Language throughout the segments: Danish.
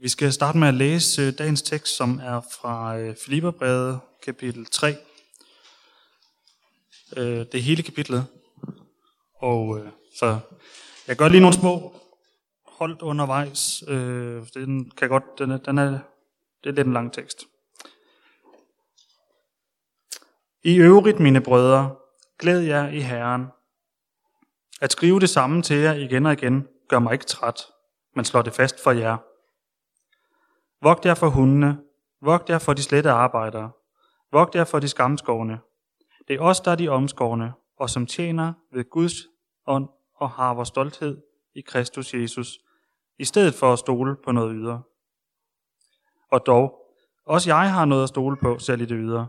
Vi skal starte med at læse øh, dagens tekst, som er fra øh, Filipperbrevet, kapitel 3. Øh, det er hele kapitlet. Og øh, så jeg gør lige nogle små holdt undervejs. Den kan godt, den er, den er, det er lidt en lang tekst. I øvrigt, mine brødre, glæd jer i Herren. At skrive det samme til jer igen og igen gør mig ikke træt, men slår det fast for jer. Vogt jer for hundene, vogt jer for de slette arbejdere, vogt jer for de skamskårne. Det er os, der er de omskårne, og som tjener ved Guds ånd og har vores stolthed i Kristus Jesus, i stedet for at stole på noget ydre. Og dog, også jeg har noget at stole på, selv i det ydre.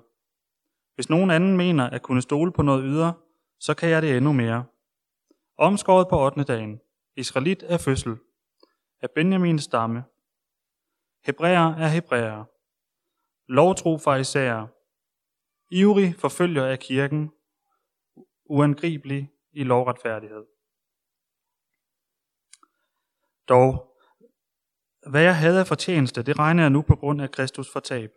Hvis nogen anden mener at kunne stole på noget ydre, så kan jeg det endnu mere. Omskåret på 8. dagen, Israelit af fødsel, af Benjamins stamme, Hebræer er hebræer. Lovtro især. Ivrig forfølger af kirken. Uangribelig i lovretfærdighed. Dog, hvad jeg havde af fortjeneste, det regner jeg nu på grund af Kristus for tab.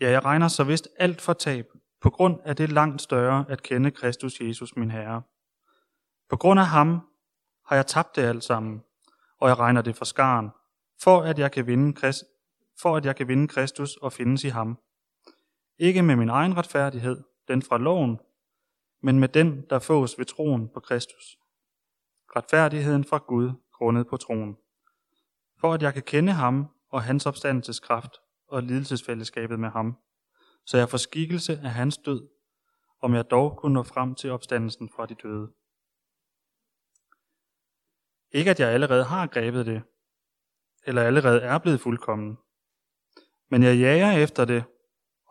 Ja, jeg regner så vist alt for tab, på grund af det langt større at kende Kristus Jesus, min Herre. På grund af ham har jeg tabt det alt sammen, og jeg regner det for skaren, for at jeg kan vinde, Christ, for at jeg kan vinde Kristus og findes i ham. Ikke med min egen retfærdighed, den fra loven, men med den, der fås ved troen på Kristus. Retfærdigheden fra Gud, grundet på troen. For at jeg kan kende ham og hans opstandelseskraft og lidelsesfællesskabet med ham, så jeg får skikkelse af hans død, om jeg dog kunne nå frem til opstandelsen fra de døde. Ikke at jeg allerede har grebet det, eller allerede er blevet fuldkommen. Men jeg jager efter det,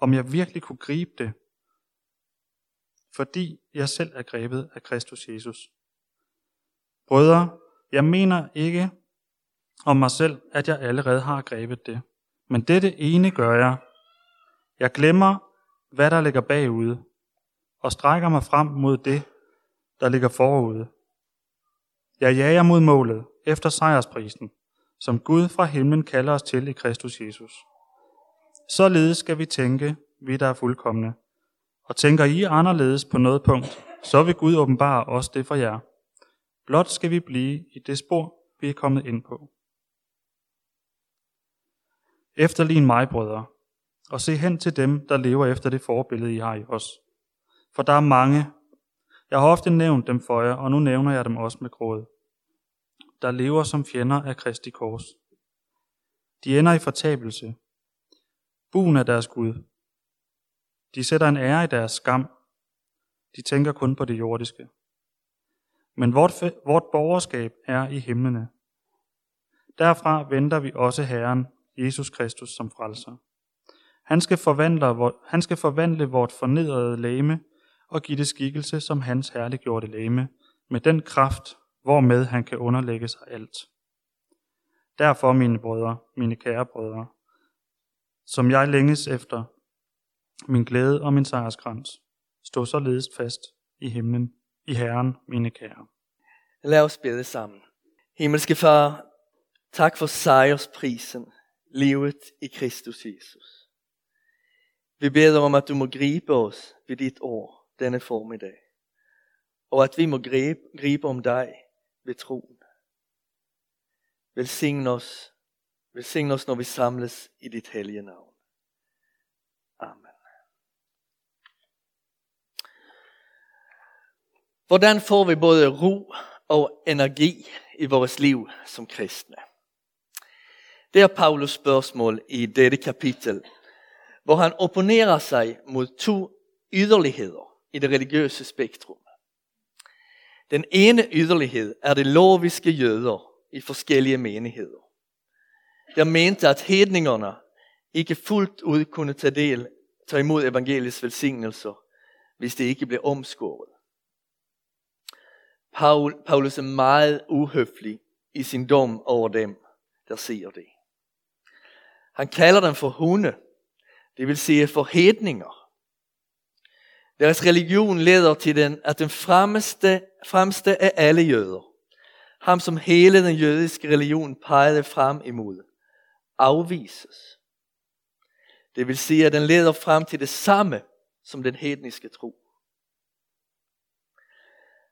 om jeg virkelig kunne gribe det, fordi jeg selv er grebet af Kristus Jesus. Brødre, jeg mener ikke om mig selv, at jeg allerede har grebet det. Men dette ene gør jeg. Jeg glemmer, hvad der ligger bagude, og strækker mig frem mod det, der ligger forude. Jeg jager mod målet efter sejrsprisen, som Gud fra himlen kalder os til i Kristus Jesus. Således skal vi tænke, vi der er fuldkommende. Og tænker I anderledes på noget punkt, så vil Gud åbenbare os det for jer. Blot skal vi blive i det spor, vi er kommet ind på. Efterlign mig, brødre, og se hen til dem, der lever efter det forbillede, I har i os. For der er mange. Jeg har ofte nævnt dem for jer, og nu nævner jeg dem også med gråd der lever som fjender af Kristi kors. De ender i fortabelse. Buen er deres Gud. De sætter en ære i deres skam. De tænker kun på det jordiske. Men vort, vort borgerskab er i himlene. Derfra venter vi også Herren, Jesus Kristus, som frelser. Han skal, forvandle, han skal forvandle vort fornedrede læme og give det skikkelse som hans herliggjorte læme, med den kraft, hvormed han kan underlægge sig alt. Derfor, mine brødre, mine kære brødre, som jeg længes efter, min glæde og min sejrskrans, stå således fast i himlen, i Herren, mine kære. Lad os bede sammen. Himmelske Far, tak for sejrsprisen, livet i Kristus Jesus. Vi beder om, at du må gribe os ved dit ord denne formiddag, og at vi må gribe, gribe om dig ved troen. Velsign os, velsign os, når vi samles i dit hellige navn. Amen. Hvordan får vi både ro og energi i vores liv som kristne? Det er Paulus spørgsmål i dette kapitel, hvor han opponerer sig mod to yderligheder i det religiøse spektrum. Den ene yderlighed er det loviske jøder i forskellige menigheder. Der mente, at hedningerne ikke fuldt ud kunne tage, del, tage imod evangeliets velsignelser, hvis det ikke blev omskåret. Paul, Paulus er meget uhøflig i sin dom over dem, der siger det. Han kalder dem for hunde, det vil sige for hedninger. Deres religion leder til den, at den fremmeste, fremmeste af alle jøder ham som hele den jødiske religion pegede frem imod, afvises. Det vil sige, at den leder frem til det samme som den hedniske tro.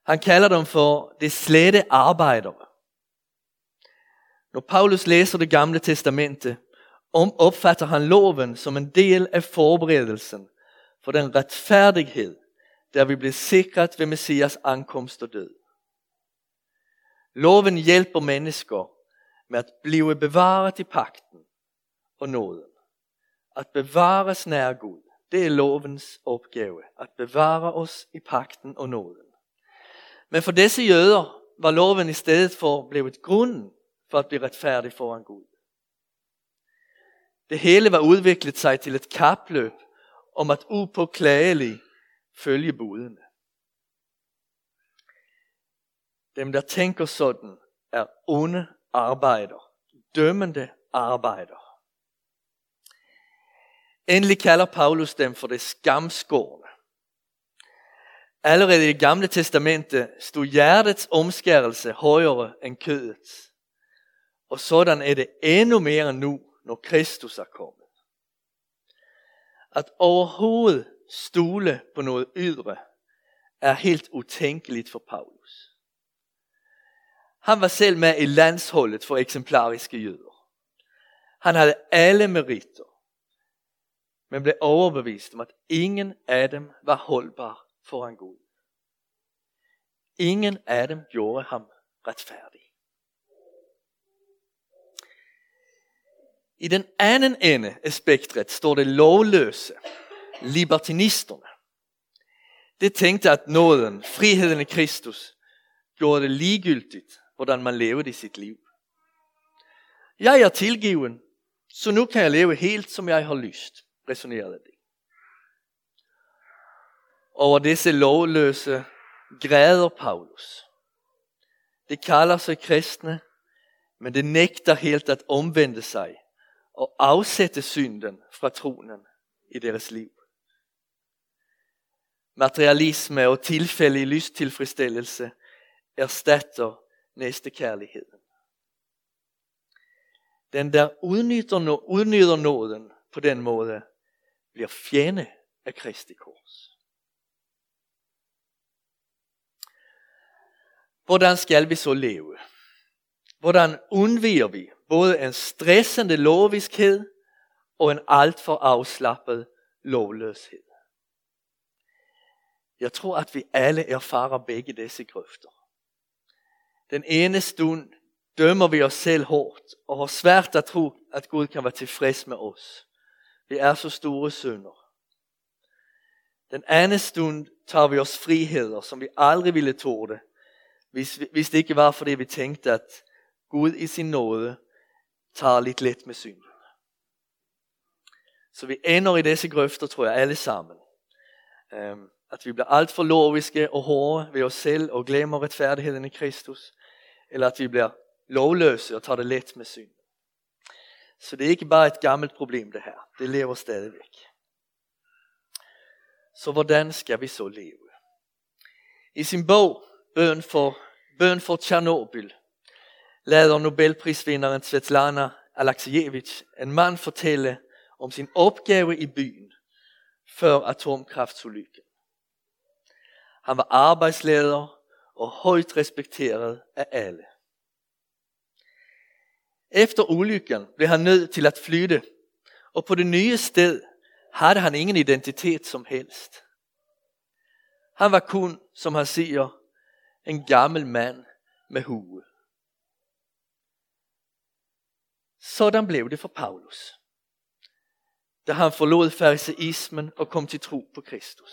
Han kalder dem for det slette arbejdere. Når Paulus læser det gamle testamente, omopfatter han loven som en del af forberedelsen for den retfærdighed, der vi bliver sikret ved Messias ankomst og død. Loven hjælper mennesker med at blive bevaret i pakten og nåden. At bevares nær Gud, det er lovens opgave. At bevare os i pakten og nåden. Men for disse jøder var loven i stedet for blevet grunden for at blive retfærdig foran Gud. Det hele var udviklet sig til et kapløb om at upåklageligt følge budene. Dem, der tænker sådan, er onde arbejder, dømmende arbejder. Endelig kalder Paulus dem for det skamskårne. Allerede i det gamle testamente stod hjertets omskærelse højere end kødets. Og sådan er det endnu mere nu, når Kristus er kommet. At overhovedet stole på noget ydre er helt utænkeligt for Paulus. Han var selv med i landsholdet for eksemplariske jøder. Han havde alle meritter, men blev overbevist om, at ingen af dem var holdbar foran Gud. Ingen af dem gjorde ham retfærdig. I den anden ende af spektret står det lovløse, libertinisterne. Det tænkte at nåden, friheden i Kristus, gjorde det ligegyldigt, hvordan man levede i sit liv. Jeg er tilgiven, så nu kan jeg leve helt som jeg har lyst, resonerede det. Over disse lovløse græder Paulus. Det kalder sig kristne, men det nægter helt at omvende sig og afsætte synden fra tronen i deres liv. Materialisme og tilfældig lysttilfredsstillelse erstatter næstekærligheden. Den der udnytter, udnytter nåden på den måde, bliver fjende af Kristi kors. Hvordan skal vi så leve? Hvordan undviger vi både en stressende loviskhed og en alt for afslappet lovløshed? Jeg tror, at vi alle erfarer begge disse grøfter. Den ene stund dømmer vi os selv hårdt og har svært at tro, at Gud kan være tilfreds med os. Vi er så store synder. Den anden stund tager vi os friheder, som vi aldrig ville tåle, hvis, hvis det ikke var fordi vi tænkte, at Gud i sin nåde tager lidt let med synden. Så vi ender i disse grøfter, tror jeg, alle sammen. Øhm, at vi bliver alt for loviske og hårde ved os selv og glemmer retfærdigheden i Kristus. Eller at vi bliver lovløse og tager det let med synd. Så det er ikke bare et gammelt problem det her. Det lever stadigvæk. Så hvordan skal vi så leve? I sin bog Bøn for, Bøn for Tjernobyl lader Nobelprisvinderen Svetlana Alexievich en mand fortælle om sin opgave i byen før atomkraftsulykken. Han var arbejdsleder og højt respekteret af alle. Efter ulykken blev han nødt til at flytte, og på det nye sted havde han ingen identitet som helst. Han var kun, som han siger, en gammel mand med hue. Sådan blev det for Paulus, da han forlod fariseismen og kom til tro på Kristus.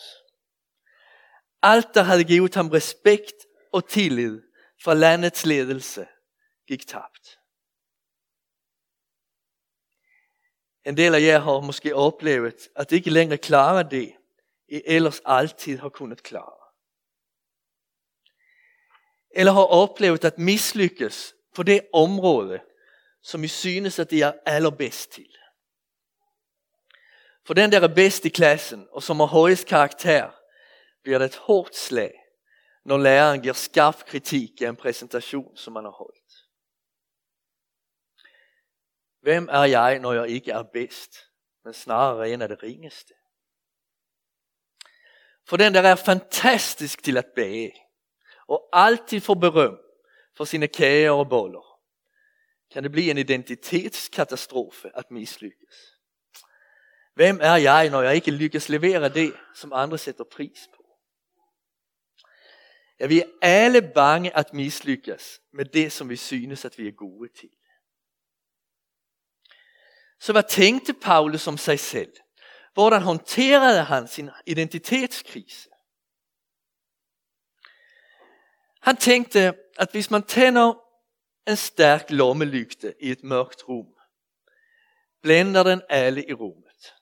Alt, der havde givet ham respekt og tillid fra landets ledelse, gik tabt. En del af jer har måske oplevet, at det ikke længere klarer det, I ellers altid har kunnet klare. Eller har oplevet at mislykkes på det område, som I synes, at I er allerbedst til. For den der er bedst i klassen, og som har højest karakter, bliver det et hårdt slag, når læreren giver skarp kritik i en præsentation, som man har holdt. Hvem er jeg, når jeg ikke er bedst, men snarere en af det ringeste? For den der er fantastisk til at bage, og altid får berøm for sine kager og boller, kan det blive en identitetskatastrofe at mislykkes. Hvem er jeg, når jeg ikke lykkes levere det, som andre sætter pris på? Ja, vi er alle bange at mislykkes med det, som vi synes, at vi er gode til. Så hvad tænkte Paulus om sig selv? Hvordan håndterede han sin identitetskrise? Han tænkte, at hvis man tænder en stærk lommelygte i et mørkt rum, blænder den alle i rummet.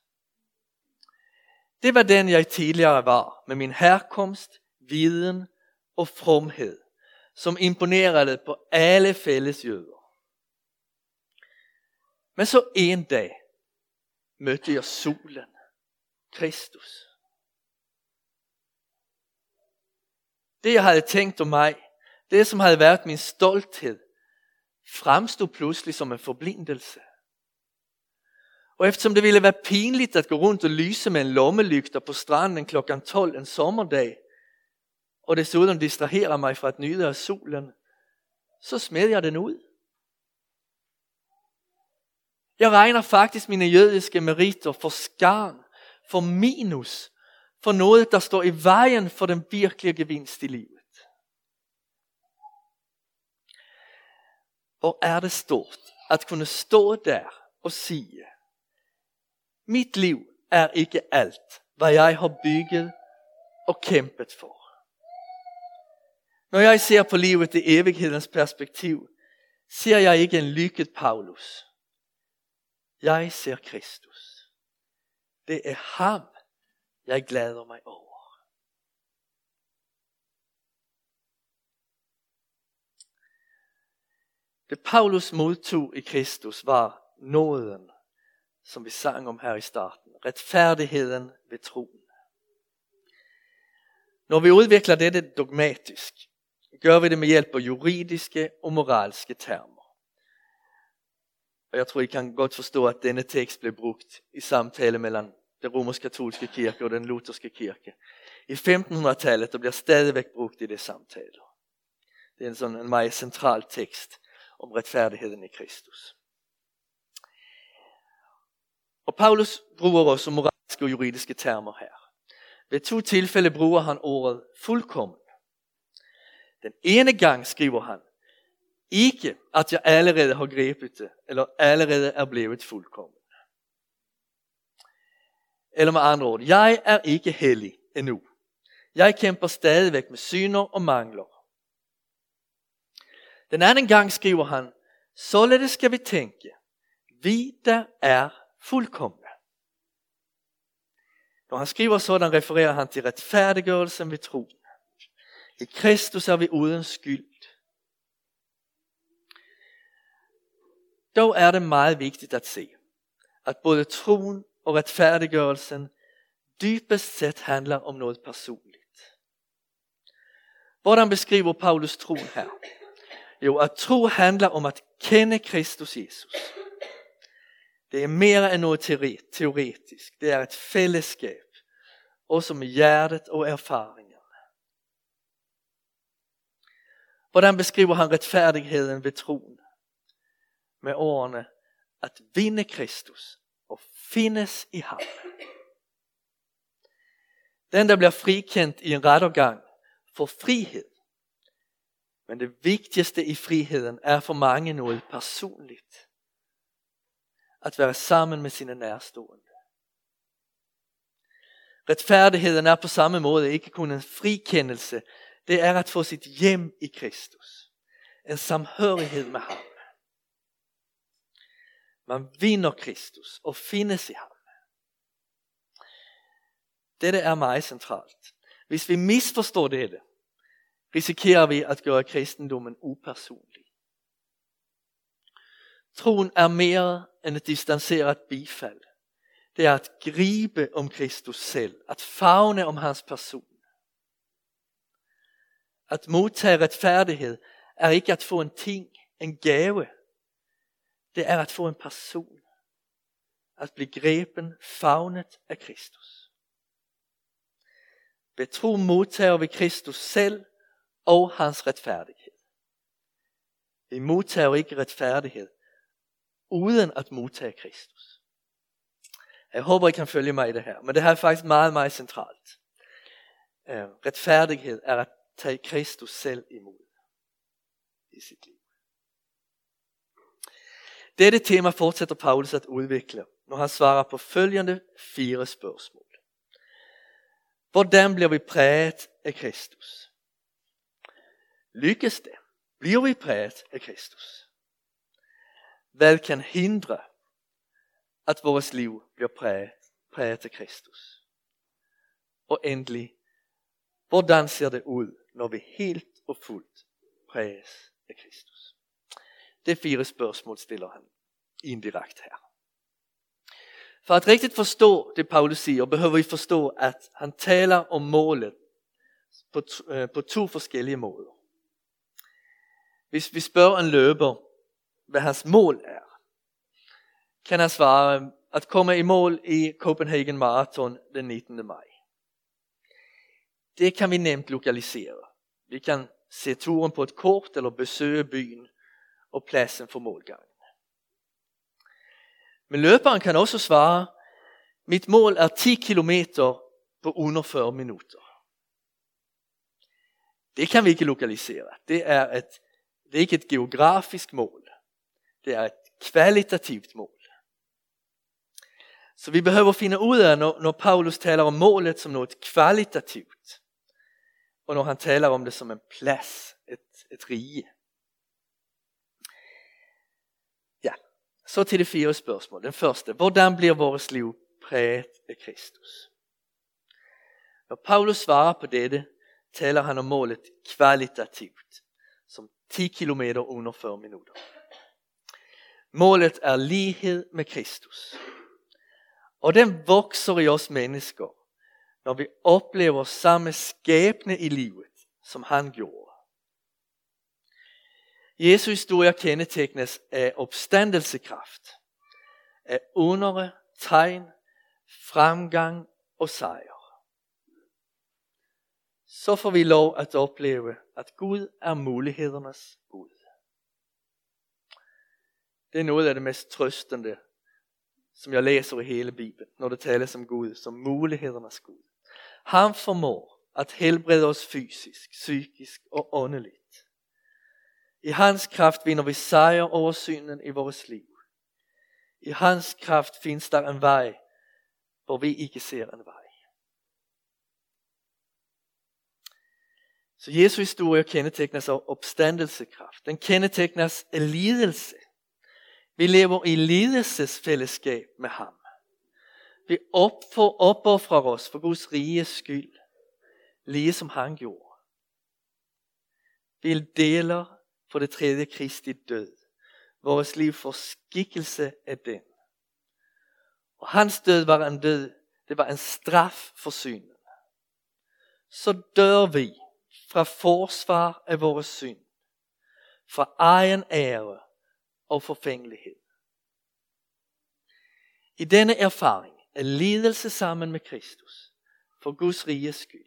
Det var den jeg tidligere var, med min herkomst, viden og fromhed, som imponerede på alle fælles jøder. Men så en dag mødte jeg solen, Kristus. Det jeg havde tænkt om mig, det som havde været min stolthed, fremstod pludselig som en forblindelse. Og eftersom det ville være pinligt at gå rundt og lyse med en lommelygter på stranden klockan 12 en sommerdag, og dessutom distrahera mig fra at nyde af solen, så smed jeg den ud. Jeg regner faktisk mine jødiske meriter for skarn, for minus, for noget, der står i vejen for den virkelige gevinst i livet. Hvor er det stort at kunne stå der og sige, mit liv er ikke alt, hvad jeg har bygget og kæmpet for. Når jeg ser på livet i evighedens perspektiv, ser jeg ikke en lykket Paulus. Jeg ser Kristus. Det er ham, jeg glæder mig over. Det Paulus modtog i Kristus var nåden, som vi sang om her i starten. Retfærdigheden ved troen. Når vi udvikler dette dogmatisk, gør vi det med hjælp af juridiske og moralske termer. Og jeg tror I kan godt forstå at denne tekst blev brugt i samtale mellem den romersk-katolske kirke og den lutherske kirke. I 1500-tallet og bliver stadigvæk brugt i det samtaler. Det er en sådan en meget central tekst om retfærdigheden i Kristus. Og Paulus bruger også moralske og juridiske termer her. Ved to tilfælde bruger han ordet fuldkommen. Den ene gang skriver han, ikke at jeg allerede har grebet det, eller allerede er blevet fuldkommen. Eller med andre ord, jeg er ikke hellig endnu. Jeg kæmper stadigvæk med syner og mangler. Den anden gang skriver han, således skal vi tænke, vi der er fuldkomne. Når han skriver sådan, refererer han til retfærdiggørelsen ved tro. I Kristus er vi uden skyld. Dog er det meget vigtigt at se, at både troen og retfærdiggørelsen dybest set handler om noget personligt. Hvordan beskriver Paulus troen her? Jo, at tro handler om at kende Kristus Jesus. Det er mere end noget teoretisk. Det er et fællesskab, også med hjertet og erfaringerne. Hvordan beskriver han retfærdigheden ved troen? Med ordene at vinde Kristus og findes i ham. Den, der bliver frikendt i en rettergang, får frihed. Men det vigtigste i friheden er for mange noget personligt. At være sammen med sine nærstående. Retfærdigheden er på samme måde ikke kun en frikendelse. Det er at få sit hjem i Kristus. En samhørighed med ham. Man vinder Kristus og findes i ham. Dette er meget centralt. Hvis vi misforstår dette, risikerer vi at gøre kristendommen upersonlig. Troen er mere end et distanceret bifald. Det er at gribe om Kristus selv, at fagne om hans person. At modtage retfærdighed er ikke at få en ting, en gave. Det er at få en person. At blive grepen, fagnet af Kristus. Ved tro modtager vi Kristus selv og hans retfærdighed. Vi modtager ikke retfærdighed uden at modtage Kristus. Jeg håber, I kan følge mig i det her, men det her er faktisk meget, meget centralt. Øh, retfærdighed er at tage Kristus selv imod i sit liv. Dette tema fortsætter Paulus at udvikle, når han svarer på følgende fire spørgsmål. Hvordan bliver vi præget af Kristus? Lykkes det? Bliver vi præget af Kristus? Hvad kan hindre, at vores liv bliver præget, præget af Kristus? Og endelig, hvordan ser det ud, når vi helt og fuldt præges af Kristus? Det fire spørgsmål stiller han indirekt her. For at rigtigt forstå det Paulus siger, behøver vi forstå, at han taler om målet på, øh, på to forskellige måder. Hvis vi spørger en løber, hvad hans mål er, kan han svare at komme i mål i Copenhagen Marathon den 19. maj. Det kan vi nemt lokalisere. Vi kan se turen på et kort eller besøge byen og pladsen for målgangen. Men løberen kan også svare, mit mål er 10 kilometer på under 40 minutter. Det kan vi ikke lokalisere. Det er, et, det er ikke et geografisk mål. Det er et kvalitativt mål. Så vi behøver finde ud af, når, når Paulus taler om målet som noget kvalitativt, og når han taler om det som en plads, et, et rige. Ja, så til det fire spørgsmål. Den første, hvordan bliver vores liv præget af Kristus? Når Paulus svarer på dette, taler han om målet kvalitativt, som 10 km under 40 minutter. Målet er lighed med Kristus. Og den vokser i os mennesker, når vi oplever samme skæbne i livet, som han gjorde. Jesu historie kendetegnes af opstandelsekraft, af undere, tegn, fremgang og sejr. Så får vi lov at opleve, at Gud er mulighedernes Gud. Det er noget af det mest trøstende som jeg læser i hele Bibelen, når det tales om Gud, som mulighedernes Gud. Han formår at helbrede os fysisk, psykisk og åndeligt. I hans kraft vinder vi sejr over synden i vores liv. I hans kraft finns der en vej, hvor vi ikke ser en vej. Så Jesu historie kendetegnes af opstandelsekraft. Den kendetegnes af lidelse. Vi lever i lidelsesfællesskab med ham. Vi opoffrer os for Guds riges skyld, lige som han gjorde. Vi deler for det tredje Kristi død. Vores liv får skikkelse af den. Og hans død var en død, det var en straf for synden. Så dør vi fra forsvar af vores synd, fra egen ære og forfængelighed. I denne erfaring af lidelse sammen med Kristus for Guds riges skyld,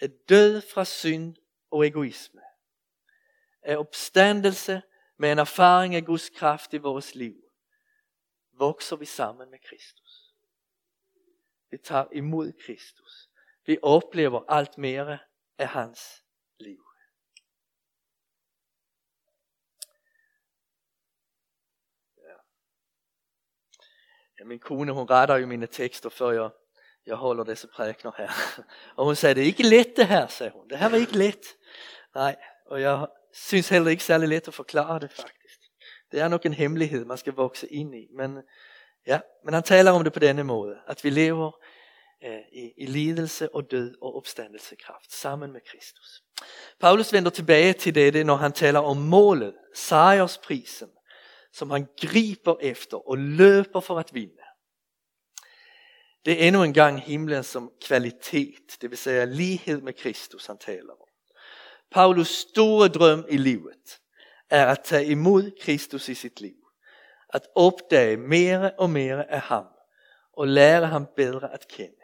er død fra synd og egoisme, er opstandelse med en erfaring af Guds kraft i vores liv, vokser vi sammen med Kristus. Vi tager imod Kristus. Vi oplever alt mere af hans liv. Ja, min kone hon retter ju mina texter för jag, jag håller dessa prækner här. Och hon sagde, det är inte lätt det här, sagde hon. Det här var ikke lätt. Nej, och jag syns heller inte særlig lätt att förklara det faktiskt. Det är nok en hemlighet man ska vokse in i. Men, ja, men han talar om det på denne måde, att vi lever Eh, i, i lidelse och død och opstandelsekraft samman med Kristus. Paulus vänder tillbaka till det när han talar om målet, sejrsprisen, som han griper efter och löper för att vinna. Det är endnu en gång himlen som kvalitet, det vill säga lighed med Kristus han talar om. Paulus store drøm i livet er at tage imod Kristus i sit liv. At opdage mere og mere af ham og lære ham bedre at kende.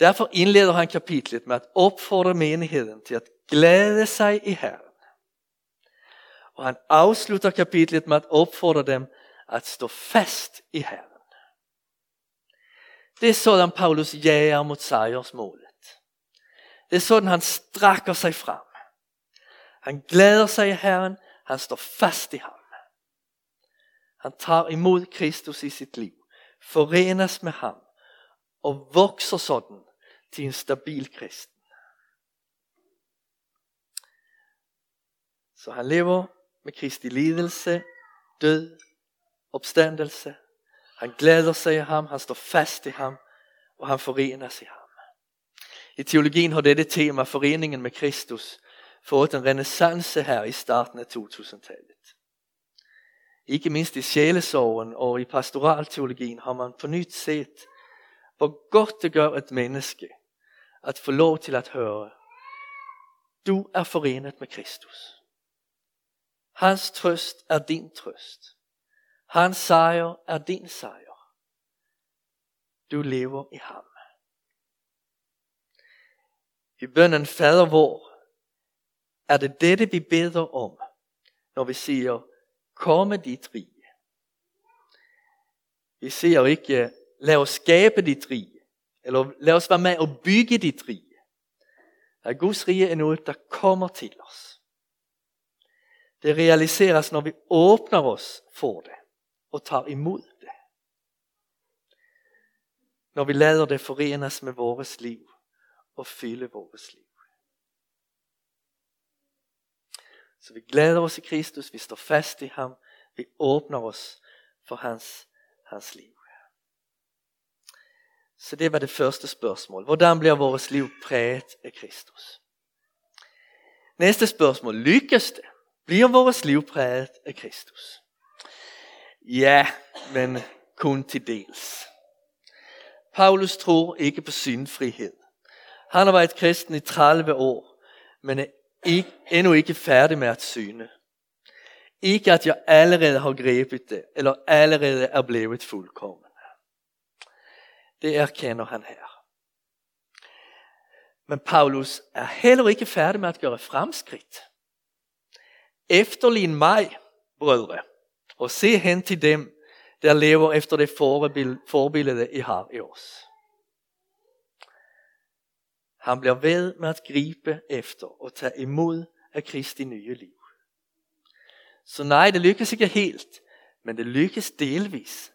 Derfor indleder han kapitlet med at opfordre menigheden til at glæde sig i Herren. Og han afslutter kapitlet med at opfordre dem at stå fast i Herren. Det er sådan Paulus jager mod sejrsmålet. Det er sådan han strækker sig frem. Han glæder sig i Herren, han står fast i ham. Han tager imod Kristus i sit liv, forenes med ham og vokser sådan til en stabil kristen. Så han lever med Kristi lidelse, død, opstandelse. Han glæder sig i ham, han står fast i ham, og han forenes i ham. I teologien har dette tema, foreningen med Kristus, fået en renaissance her i starten af 2000-tallet. Ikke mindst i sjælesorgen og i pastoralteologien har man på nyt set, hvor godt det gør et menneske at få lov til at høre, du er forenet med Kristus. Hans trøst er din trøst. Hans sejr er din sejr. Du lever i ham. I bønnen Fader vor er det dette vi beder om, når vi siger, komme dit rige. Vi siger ikke, lad os skabe dit rige, eller lad os være med og bygge dit rige. At Guds rige er noget, der kommer til os. Det realiseres, når vi åbner os for det og tager imod det. Når vi lader det forenes med vores liv og fylde vores liv. Så vi glæder os i Kristus, vi står fast i ham, vi åbner os for hans, hans liv. Så det var det første spørgsmål. Hvordan bliver vores liv præget af Kristus? Næste spørgsmål. Lykkes det? Bliver vores liv præget af Kristus? Ja, men kun til dels. Paulus tror ikke på syndfrihed. Han har været kristen i 30 år, men er ikke, endnu ikke færdig med at syne. Ikke at jeg allerede har grebet det, eller allerede er blevet fuldkommen. Det erkender han her. Men Paulus er heller ikke færdig med at gøre fremskridt. Efterlign mig, brødre, og se hen til dem, der lever efter det forbillede, I har i os. Han bliver ved med at gribe efter og tage imod af Kristi nye liv. Så nej, det lykkes ikke helt, men det lykkes delvis.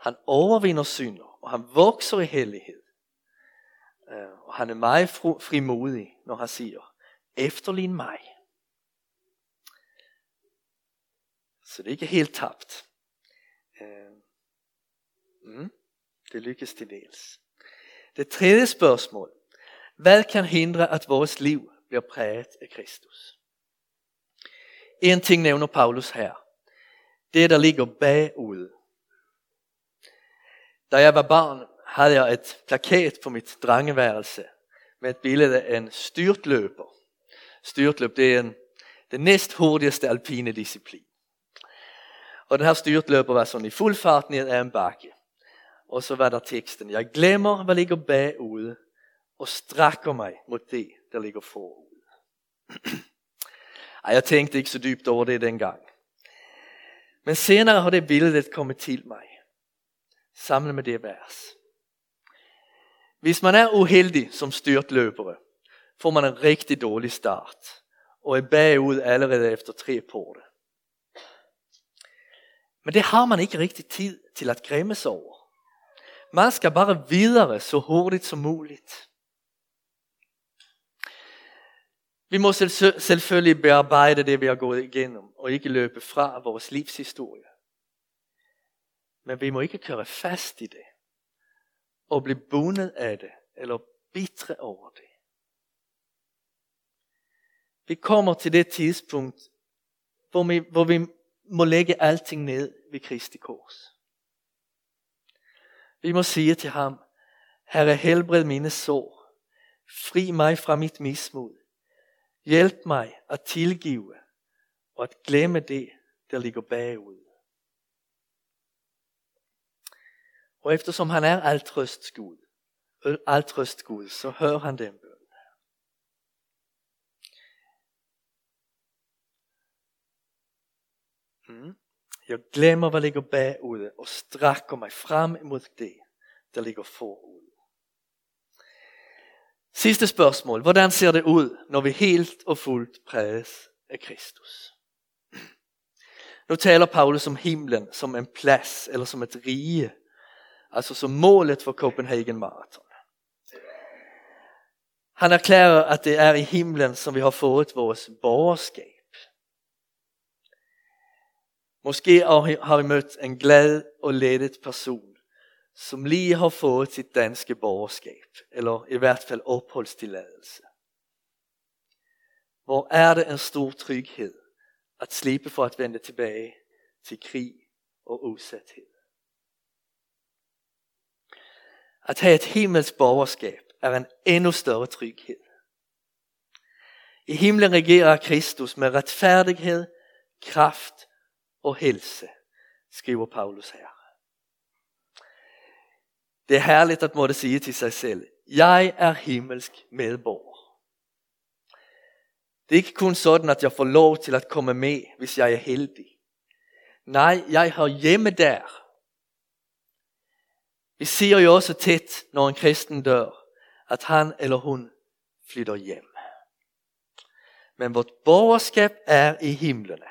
Han overvinder synder, og han vokser i hellighed. Øh, og han er meget frimodig, når han siger, efterlign mig. Så det er ikke helt tabt. Øh, mm, det lykkes til dels. Det tredje spørgsmål. Hvad kan hindre, at vores liv bliver præget af Kristus? En ting nævner Paulus her. Det, der ligger bagud. Da jeg var barn, havde jeg et plakat på mit drengeværelse med et billede af en styrtløber. Styrtløb, det er en, den næst hurtigste alpine disciplin. Og den her styrtløber var sådan i fuld fart ned ad en bakke. Og så var der teksten, jeg glemmer, hvad ligger bagud, og strækker mig mod det, der ligger forud. Ej, jeg tænkte ikke så dybt over det dengang. Men senere har det billedet kommet til mig. Sammen med det vers. Hvis man er uheldig som styrtløbere, får man en rigtig dårlig start og er bagud allerede efter tre på det. Men det har man ikke rigtig tid til at græmme sig over. Man skal bare videre så hurtigt som muligt. Vi må selvfølgelig bearbejde det, vi har gået igennem, og ikke løbe fra vores livshistorie. Men vi må ikke køre fast i det, og blive bundet af det, eller bitre over det. Vi kommer til det tidspunkt, hvor vi, hvor vi må lægge alting ned ved Kristi kors. Vi må sige til ham, Herre helbred mine sår, fri mig fra mit mismod, Hjælp mig at tilgive og at glemme det, der ligger bagud. Og eftersom han er altrøsts Gud, altrøst Gud, så hører han den bøn. Mm. Jeg glemmer, hvad ligger bagude, og strækker mig frem imod det, der ligger forud. Sidste spørgsmål. Hvordan ser det ud, når vi helt og fuldt præges af Kristus? Nu taler Paulus om himlen som en plads eller som et rige. Altså som målet for Copenhagen Marathon. Han erklærer, at det er i himlen, som vi har fået vores borgerskab. Måske har vi mødt en glad og lettet person, som lige har fået sit danske borgerskab, eller i hvert fald opholdstilladelse. Hvor er det en stor tryghed at slippe for at vende tilbage til krig og usæthed. At have et himmelsk borgerskab er en endnu større tryghed. I himlen regerer Kristus med retfærdighed, kraft og helse, skriver Paulus her. Det er herligt at måtte sige til sig selv, jeg er himmelsk medborger. Det er ikke kun sådan, at jeg får lov til at komme med, hvis jeg er heldig. Nej, jeg har hjemme der. Vi siger jo også tit, når en kristen dør, at han eller hun flytter hjem. Men vort borgerskab er i himlene.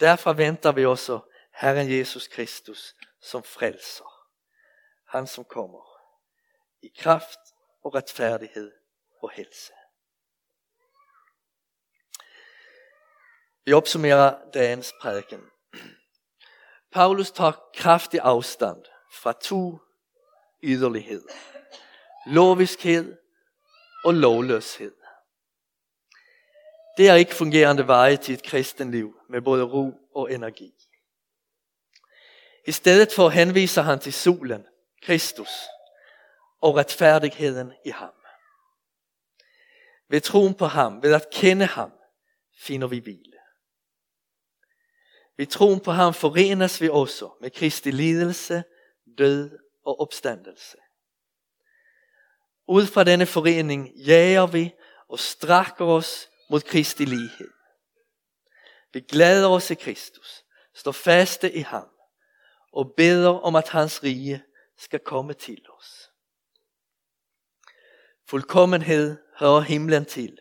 Derfor venter vi også Herren Jesus Kristus som frelser. Han som kommer i kraft og retfærdighed og helse. Vi opsummerer dagens prædiken. Paulus tager kraftig afstand fra to yderlighed, Loviskhed og lovløshed. Det er ikke fungerende veje til et kristenliv med både ro og energi. I stedet for henviser han til solen, Kristus, og retfærdigheden i ham. Ved troen på ham, ved at kende ham, finder vi hvile. Ved troen på ham forenes vi også med Kristi lidelse, død og opstandelse. Ud fra denne forening jager vi og strækker os mod Kristi lighed. Vi glæder os i Kristus, står faste i ham og beder om at hans rige skal komme til os. Fuldkommenhed hører himlen til,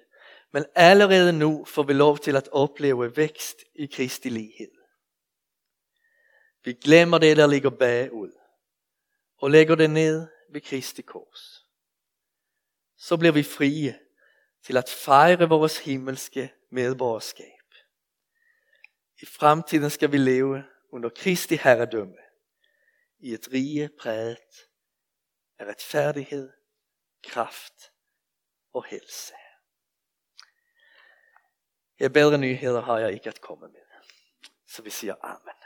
men allerede nu får vi lov til at opleve vækst i Kristi lighed. Vi glemmer det, der ligger bagud, og lægger det ned ved Kristi kors. Så bliver vi frie til at fejre vores himmelske medborgerskab. I fremtiden skal vi leve under Kristi herredømme i et rige præget af retfærdighed, kraft og helse. Ja, bedre nyheder har jeg ikke at komme med. Så vi siger Amen.